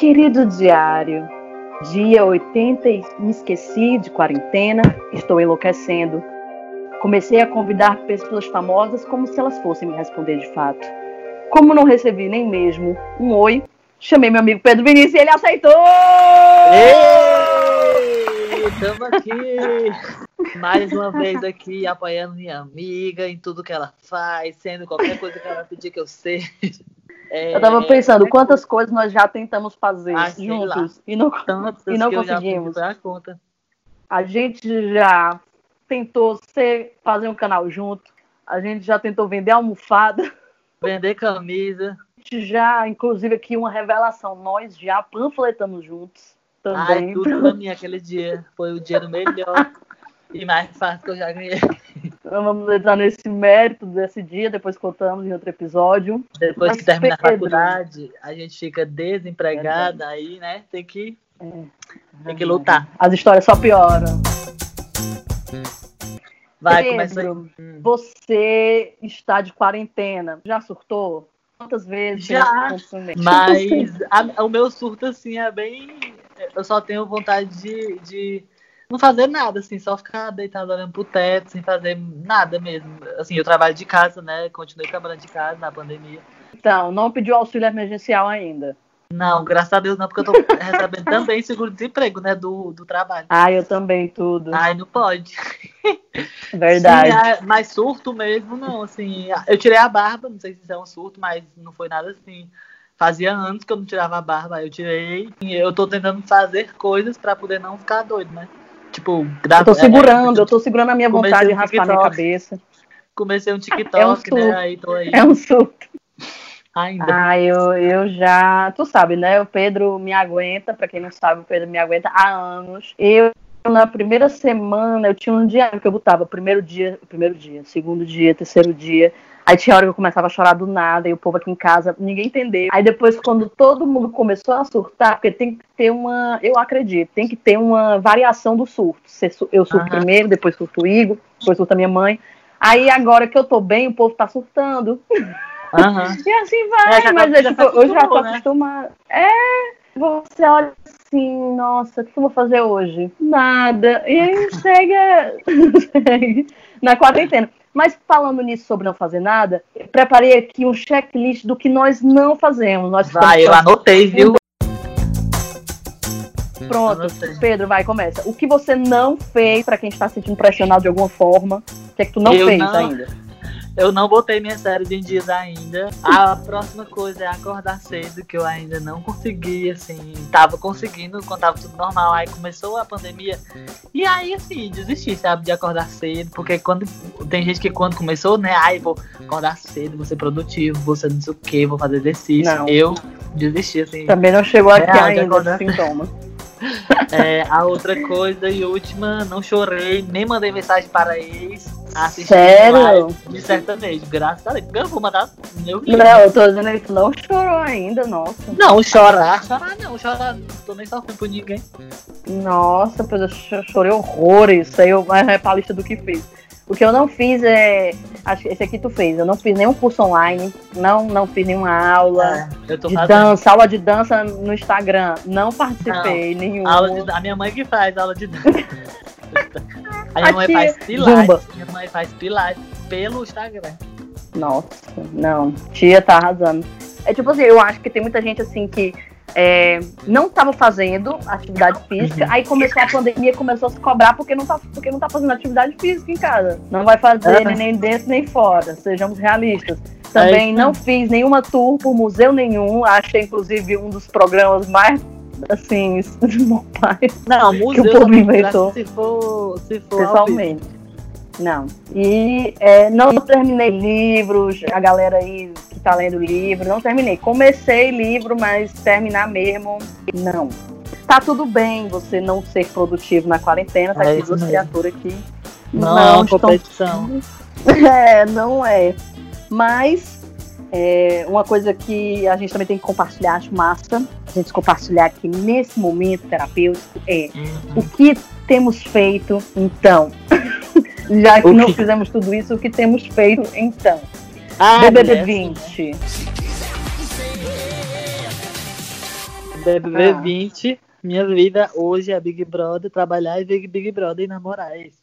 Querido diário, dia 80 e me esqueci de quarentena, estou enlouquecendo. Comecei a convidar pessoas famosas como se elas fossem me responder de fato. Como não recebi nem mesmo um oi, chamei meu amigo Pedro Vinícius e ele aceitou! Estamos aqui mais uma vez aqui apoiando minha amiga em tudo que ela faz, sendo qualquer coisa que ela pedir que eu seja. É, eu tava pensando quantas coisas nós já tentamos fazer ah, juntos e não, e não conseguimos. A gente já tentou ser, fazer um canal junto, a gente já tentou vender almofada, vender camisa. A gente já, inclusive, aqui uma revelação, nós já panfletamos juntos também. Ai, tudo pra mim aquele dia. Foi o dia do melhor e mais fácil que eu já ganhei. Então, vamos entrar nesse mérito desse dia, depois contamos em outro episódio. Depois Mas que termina Pedro, a faculdade, a gente fica desempregada, é aí, né? Tem que, é, tem que lutar. As histórias só pioram. Vai, Pedro, começa aí. Hum. Você está de quarentena. Já surtou? Quantas vezes? Já. Mas a, o meu surto, assim, é bem. Eu só tenho vontade de, de não fazer nada, assim, só ficar deitado olhando pro teto, sem fazer nada mesmo. Assim, eu trabalho de casa, né? Continuei trabalhando de casa na pandemia. Então, não pediu auxílio emergencial ainda? Não, graças a Deus não, porque eu tô recebendo também seguro-desemprego, né, do, do trabalho. Ah, eu também, tudo. Ai, não pode. Verdade. Sim, é, mas surto mesmo, não, assim, eu tirei a barba, não sei se isso é um surto, mas não foi nada assim. Fazia anos que eu não tirava a barba, eu tirei. E eu tô tentando fazer coisas para poder não ficar doido, né? Tipo, Eu tô segurando, é, eu tô segurando a minha vontade de raspar minha cabeça. Comecei um TikTok, é um né? Aí tô aí. É um surto. Ainda. Ah, eu, eu já. Tu sabe, né? O Pedro me aguenta, pra quem não sabe, o Pedro me aguenta há anos. Eu, na primeira semana, eu tinha um diário que eu botava primeiro dia, primeiro dia, segundo dia, terceiro dia. Aí tinha hora que eu começava a chorar do nada, e o povo aqui em casa, ninguém entendeu. Aí depois, quando todo mundo começou a surtar, porque tem que ter uma, eu acredito, tem que ter uma variação do surto. Eu surto uhum. primeiro, depois surto o Igor, depois surto a minha mãe. Aí agora que eu tô bem, o povo tá surtando. Uhum. e assim vai, é, mas é, tipo, eu já tô né? acostumada. É, você olha assim, nossa, o que eu vou fazer hoje? Nada. E aí segue na quarentena. Mas falando nisso sobre não fazer nada, preparei aqui um checklist do que nós não fazemos. Nós vai, eu anotei, viu? Pronto, anotei. Pedro, vai, começa. O que você não fez para quem está se sentindo pressionado de alguma forma? O que é que tu não eu fez não... ainda? Eu não botei minha série de dias ainda. A próxima coisa é acordar cedo, que eu ainda não consegui, assim. Tava conseguindo quando tava tudo normal. Aí começou a pandemia. E aí, assim, desisti, sabe, de acordar cedo. Porque quando. Tem gente que quando começou, né? Ai, vou acordar cedo, vou ser produtivo, vou ser não sei o que, vou fazer exercício. Não. Eu desisti, assim. Também não chegou aqui ainda esse sintoma. É, a outra coisa e última, não chorei, nem mandei mensagem para Sério? de sertanejo, graças a Deus. Eu vou mandar meu Não, eu tô dizendo que não chorou ainda, nossa. Não, chorar, chorar não, chorar, não tô nem sofrendo por ninguém. Nossa, pois eu chorei horrores, isso aí é pra lista do que fez. O que eu não fiz é. Acho que esse aqui tu fez. Eu não fiz nenhum curso online, não, não fiz nenhuma aula é, de fazendo. dança, aula de dança no Instagram. Não participei não, nenhuma. Aula de, a minha mãe que faz aula de dança. A minha mãe faz pilates. Zumba. Mãe faz pilates pelo Instagram. Nossa, não. Tia tá arrasando. É tipo assim, eu acho que tem muita gente assim que é, não estava fazendo atividade física, uhum. aí começou a pandemia começou a se cobrar porque não, tá, porque não tá fazendo atividade física em casa. Não vai fazer uhum. nem dentro nem fora, sejamos realistas. Também é não fiz nenhuma tour por museu nenhum, achei inclusive um dos programas mais assim, meu pai. Não, museu que o povo inventou. Se for, se for pessoalmente. Não. E é, não terminei livros, a galera aí que tá lendo livro, não terminei. Comecei livro, mas terminar mesmo, não. Tá tudo bem você não ser produtivo na quarentena, tá é aqui duas criaturas que não, não competição. É, não é. Mas é, uma coisa que a gente também tem que compartilhar, acho massa, a gente compartilhar aqui nesse momento terapêutico é uhum. o que temos feito então. Já que o não que? fizemos tudo isso, o que temos feito então? Ah, BBB 20. BBB ah. 20, minha vida hoje é Big Brother, trabalhar e Big, Big Brother e namorar, é isso.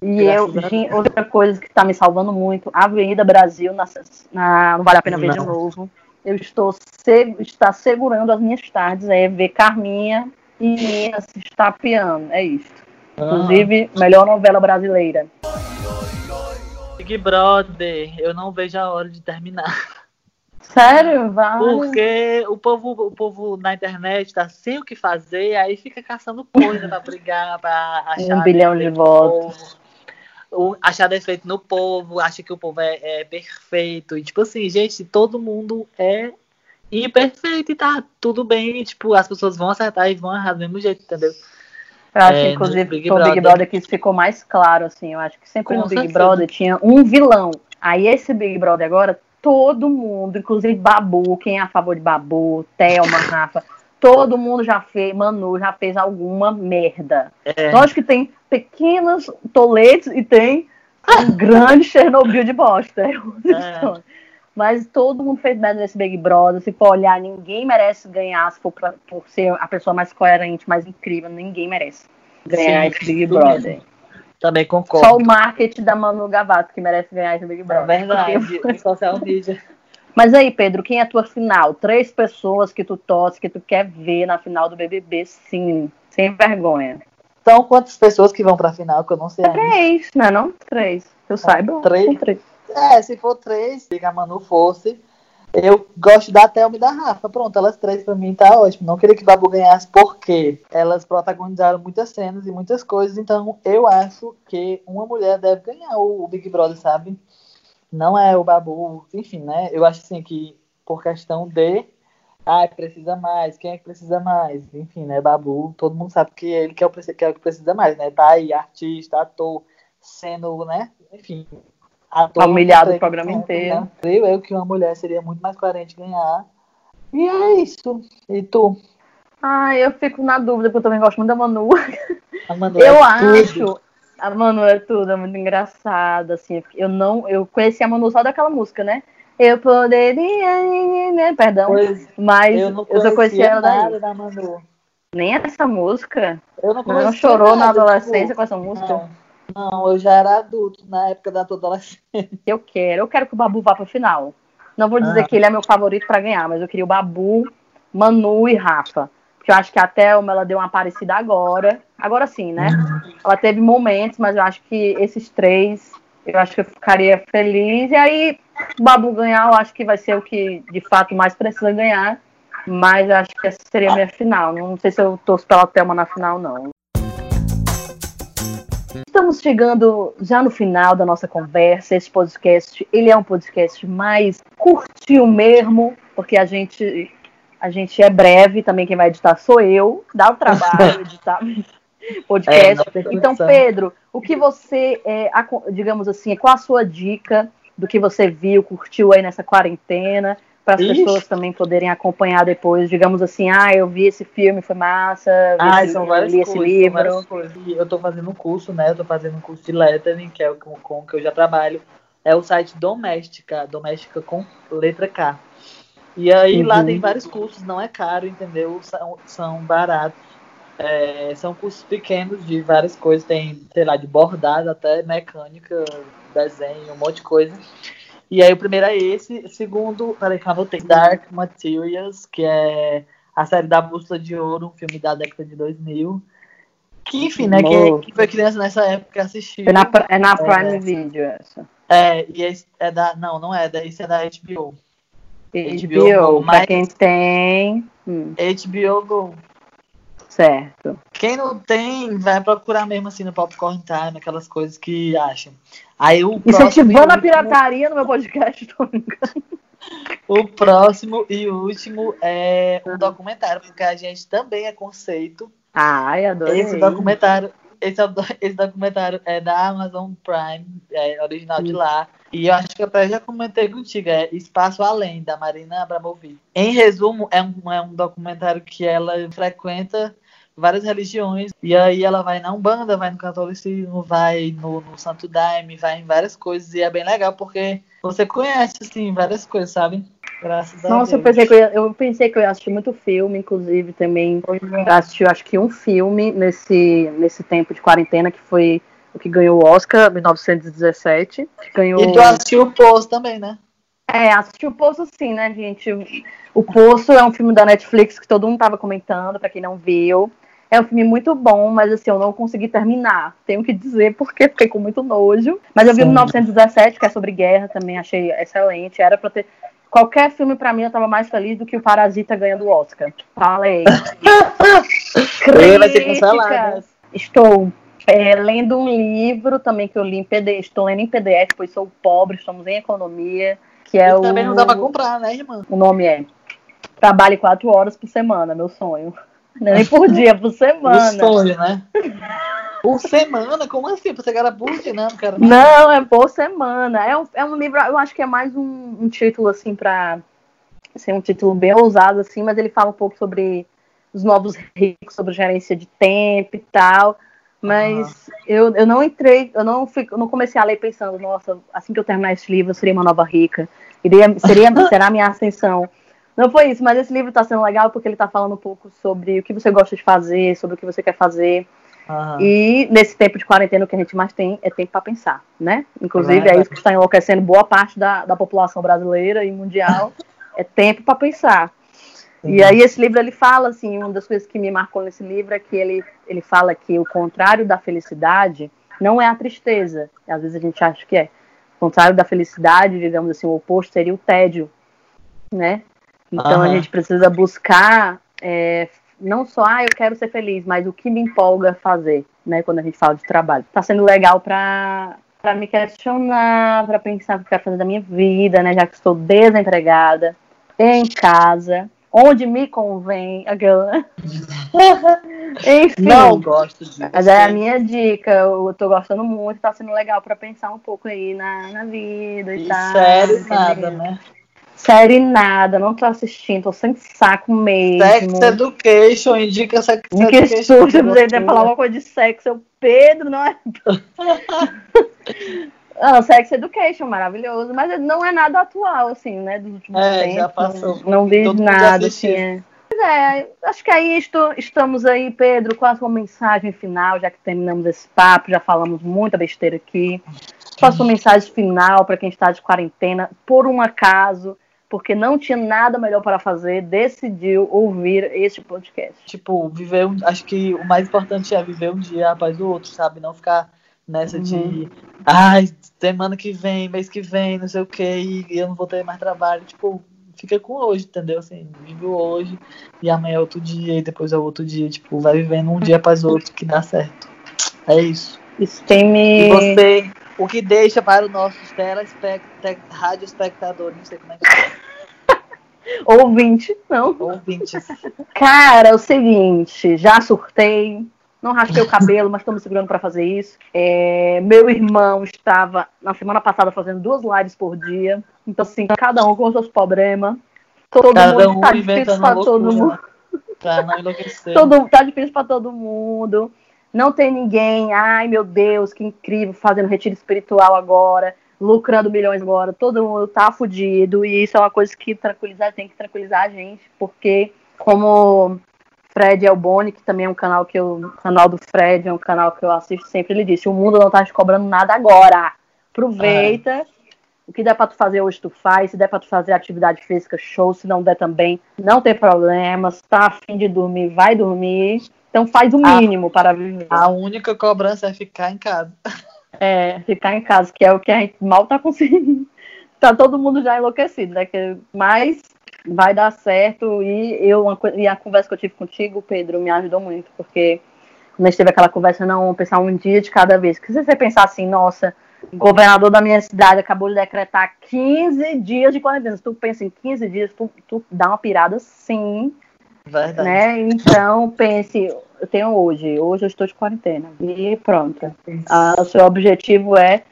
E eu, outra coisa que está me salvando muito, Avenida Brasil, na, na, não vale a pena ver não. de novo. Eu estou se, está segurando as minhas tardes, é ver Carminha e se estapeando, é isso. Ah. Inclusive, melhor novela brasileira. Big Brother, eu não vejo a hora de terminar. Sério? Vai. Porque o povo, o povo na internet tá sem o que fazer, aí fica caçando coisa pra brigar, pra achar. Um bilhão de votos. achar defeito no povo, acha que o povo é, é, perfeito. E, tipo assim, gente, todo mundo é imperfeito e tá tudo bem. E, tipo, as pessoas vão acertar e vão errar do mesmo jeito, entendeu? Eu acho, é, inclusive, Big o Big Brother que isso ficou mais claro, assim. Eu acho que sempre Com no Big certeza. Brother tinha um vilão. Aí esse Big Brother agora todo mundo, inclusive Babu, quem é a favor de Babu, Thelma, Rafa, todo mundo já fez, Manu já fez alguma merda. É. Lógico que tem pequenos toletes e tem um grande Chernobyl de bosta. É. Mas todo mundo fez merda nesse Big Brother. Se for olhar, ninguém merece ganhar se for pra, por ser a pessoa mais coerente, mais incrível. Ninguém merece ganhar Sim, esse Big Brother. Mesmo. Também concordo. Só o marketing da Manu Gavato que merece ganhar esse Big Brother. É verdade, social media. Mas aí, Pedro, quem é a tua final? Três pessoas que tu torce, que tu quer ver na final do BBB, sim. Sem vergonha. São quantas pessoas que vão pra final, que eu não sei Três, não é não? Três. Eu é, saiba. Três? três. É, se for três, se a Manu fosse, eu gosto da Thelma e da Rafa. Pronto, elas três pra mim tá ótimo. Não queria que Babu ganhasse porque elas protagonizaram muitas cenas e muitas coisas. Então eu acho que uma mulher deve ganhar o Big Brother, sabe? Não é o Babu, enfim, né? Eu acho assim que por questão de. Ah, precisa mais, quem é que precisa mais? Enfim, né? Babu, todo mundo sabe que ele que é o, que, é o que precisa mais, né? Tá aí, artista, ator, sendo, né? Enfim, Ator, humilhado o programa inteiro. Né? Creio eu que uma mulher seria muito mais coerente ganhar. E é isso. E tu? Ah, eu fico na dúvida, porque eu também gosto muito da Manu. A Manu eu é acho. Tudo. A Manu é tudo, é muito engraçada, assim. Eu não. Eu conheci a Manu só daquela música, né? Eu poderia. Né? Perdão. Pois, mas eu, não eu só conheci ela daí. Da Manu. Nem essa música? Eu não, não chorou nada, na adolescência tipo, com essa música? Não. Não, eu já era adulto na época da tua adolescência. Eu quero, eu quero que o Babu vá para o final. Não vou dizer ah. que ele é meu favorito para ganhar, mas eu queria o Babu, Manu e Rafa. Porque eu acho que a Thelma ela deu uma parecida agora. Agora sim, né? Ela teve momentos, mas eu acho que esses três, eu acho que eu ficaria feliz. E aí, o Babu ganhar, eu acho que vai ser o que de fato mais precisa ganhar. Mas eu acho que essa seria a minha final. Não sei se eu torço pela Thelma na final, não. Estamos chegando já no final da nossa conversa. Esse podcast, ele é um podcast mais curtinho mesmo, porque a gente a gente é breve, também quem vai editar sou eu, dá o trabalho editar podcast. É, então, Pedro, o que você, é, digamos assim, qual a sua dica do que você viu, curtiu aí nessa quarentena? Para as pessoas também poderem acompanhar depois, digamos assim, ah, eu vi esse filme, foi massa, ah, esse, são várias li coisas, esse livro. Eu estou fazendo um curso, né? Eu tô fazendo um curso de lettering, que é o com, com que eu já trabalho. É o site Doméstica, Doméstica com letra K. E aí uhum. lá tem vários cursos, não é caro, entendeu? São, são baratos. É, são cursos pequenos de várias coisas, tem, sei lá, de bordado até mecânica, desenho, um monte de coisa. E aí o primeiro é esse, segundo, peraí que eu anotei, Dark Materials, que é a série da Bússola de Ouro, um filme da década de 2000. Que, enfim, né, que, que, foi criança nessa época assistiu. É na, é na Prime é, Video essa. É, e esse é da, não, não é, isso é da HBO. HBO, HBO Go, mas quem tem... Hum. HBO Go. Certo. Quem não tem, vai procurar mesmo assim no Popcorn Time, aquelas coisas que acham. Aí o Incentivando a pirataria no meu podcast, tô brincando. O próximo e último é um documentário, porque a gente também é conceito. Ai, adorei. Esse documentário, esse, é esse documentário é da Amazon Prime, é original de lá. E eu acho que eu já comentei contigo, é Espaço Além, da Marina Abramovic. Em resumo, é um, é um documentário que ela frequenta várias religiões. E aí ela vai na Umbanda, vai no catolicismo, vai no, no Santo Daime, vai em várias coisas. E é bem legal porque você conhece, assim, várias coisas, sabe? Graças a Nossa, eu Deus. pensei, que eu, ia, eu pensei que eu ia assistir muito filme, inclusive também é. assisti, acho que um filme nesse, nesse tempo de quarentena, que foi o que ganhou o Oscar, 1917. Que ganhou... E tu assistiu o Poço também, né? É, assisti o Poço sim, né, gente? O Poço é um filme da Netflix que todo mundo tava comentando, pra quem não viu. É um filme muito bom, mas assim, eu não consegui terminar. Tenho que dizer porque fiquei com muito nojo. Mas eu vi o Sim. 1917, que é sobre guerra, também achei excelente. Era pra ter. Qualquer filme pra mim eu tava mais feliz do que o Parasita ganhando o Oscar. Falei. Críticas. Estou é, lendo um livro também que eu li em PDF. Estou lendo em PDF, pois sou pobre, estamos em economia. Que é E o. também não dá pra comprar, né, irmã? O nome é Trabalhe quatro horas por semana, meu sonho. Nem por dia, por semana. sonho, né? Por semana? Como assim? Você quer por dia? Não, não é por semana. É um, é um livro, eu acho que é mais um, um título, assim, pra ser um título bem ousado, assim, mas ele fala um pouco sobre os novos ricos, sobre gerência de tempo e tal. Mas eu, eu não entrei, eu não, fui, eu não comecei a ler pensando, nossa, assim que eu terminar esse livro, eu seria uma nova rica. Iria, seria, será a minha ascensão. Não foi isso, mas esse livro está sendo legal porque ele está falando um pouco sobre o que você gosta de fazer, sobre o que você quer fazer. Aham. E nesse tempo de quarentena, o que a gente mais tem é tempo para pensar, né? Inclusive, Verdade. é isso que está enlouquecendo boa parte da, da população brasileira e mundial. é tempo para pensar. E aí esse livro ele fala assim, uma das coisas que me marcou nesse livro é que ele, ele fala que o contrário da felicidade não é a tristeza. Às vezes a gente acha que é. O contrário da felicidade, digamos assim, o oposto seria o tédio, né? Então a Aham. gente precisa buscar é, não só, ah, eu quero ser feliz, mas o que me empolga fazer, né? Quando a gente fala de trabalho. Tá sendo legal para para me questionar, para pensar o que eu quero fazer da minha vida, né? Já que estou desempregada, em casa, onde me convém, aquela. Enfim. Não gosto disso. Mas é a minha dica, eu tô gostando muito, tá sendo legal pra pensar um pouco aí na, na vida e, E tal. sério, nada, né? Série nada, não tô assistindo, tô sem saco mesmo. Sex Education, indica Sex que Education. susto, que você você- ia falar uma coisa de sexo, eu, Pedro, não é? Ah, Sex Education, maravilhoso, mas não é nada atual, assim, né, dos últimos É, tempos. já passou. Não vi nada, assim, é. Pois é, acho que aí estou- estamos aí, Pedro, com a sua mensagem final, já que terminamos esse papo, já falamos muita besteira aqui. Sua mensagem final para quem está de quarentena, por um acaso, porque não tinha nada melhor para fazer, decidiu ouvir este podcast. Tipo, viver um, acho que o mais importante é viver um dia após o outro, sabe? Não ficar nessa Uhum. de ai, semana que vem, mês que vem, não sei o que, e eu não vou ter mais trabalho. Tipo, fica com hoje, entendeu? Assim, vive o hoje e amanhã é outro dia, e depois é outro dia. Tipo, vai vivendo um dia após o outro que dá certo. É isso. Isso tem E me. você, o que deixa para os nossos telespect... rádio espectadores, não sei como é que é, Ouvinte, não. ouvintes. Cara, é o seguinte, já surtei, não raspei o cabelo, mas estou me segurando para fazer isso. É, meu irmão estava na semana passada fazendo duas lives por dia, então assim, cada um com os seus problemas. Todo Cada mundo um tá difícil para todo mundo. Pra não enlouquecer. Todo, tá difícil para todo mundo. Não tem ninguém, ai meu Deus, que incrível, fazendo retiro espiritual agora, lucrando milhões agora. Todo mundo tá fudido e isso é uma coisa que tranquilizar, tem que tranquilizar a gente, porque como Fred Elboni, que também é um canal que eu, o canal do Fred é um canal que eu assisto sempre, ele disse: "O mundo não tá te cobrando nada agora. Aproveita. O que der pra tu fazer hoje, tu faz. Se der pra tu fazer atividade física, show. Se não der também, não tem problema. Se tá afim de dormir, vai dormir. Então faz o mínimo para viver. A única cobrança é ficar em casa. É, ficar em casa, que é o que a gente mal tá conseguindo. Tá todo mundo já enlouquecido, né? Que- Mas vai dar certo. E, eu, e a conversa que eu tive contigo, Pedro, me ajudou muito, porque quando a gente teve aquela conversa, não, vamos pensar um dia de cada vez. Porque se você pensar assim, nossa, o governador da minha cidade acabou de decretar 15 dias de quarentena. Se tu pensa em 15 dias, tu, tu dá uma pirada sim, Verdade. né? Então, pense, eu tenho hoje, hoje eu estou de quarentena. E pronto. Ah, o seu objetivo é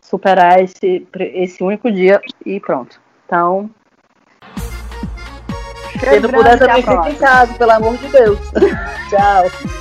superar esse, esse único dia e pronto. Então. Se não puder também fica em casa, pelo amor de Deus. Tchau.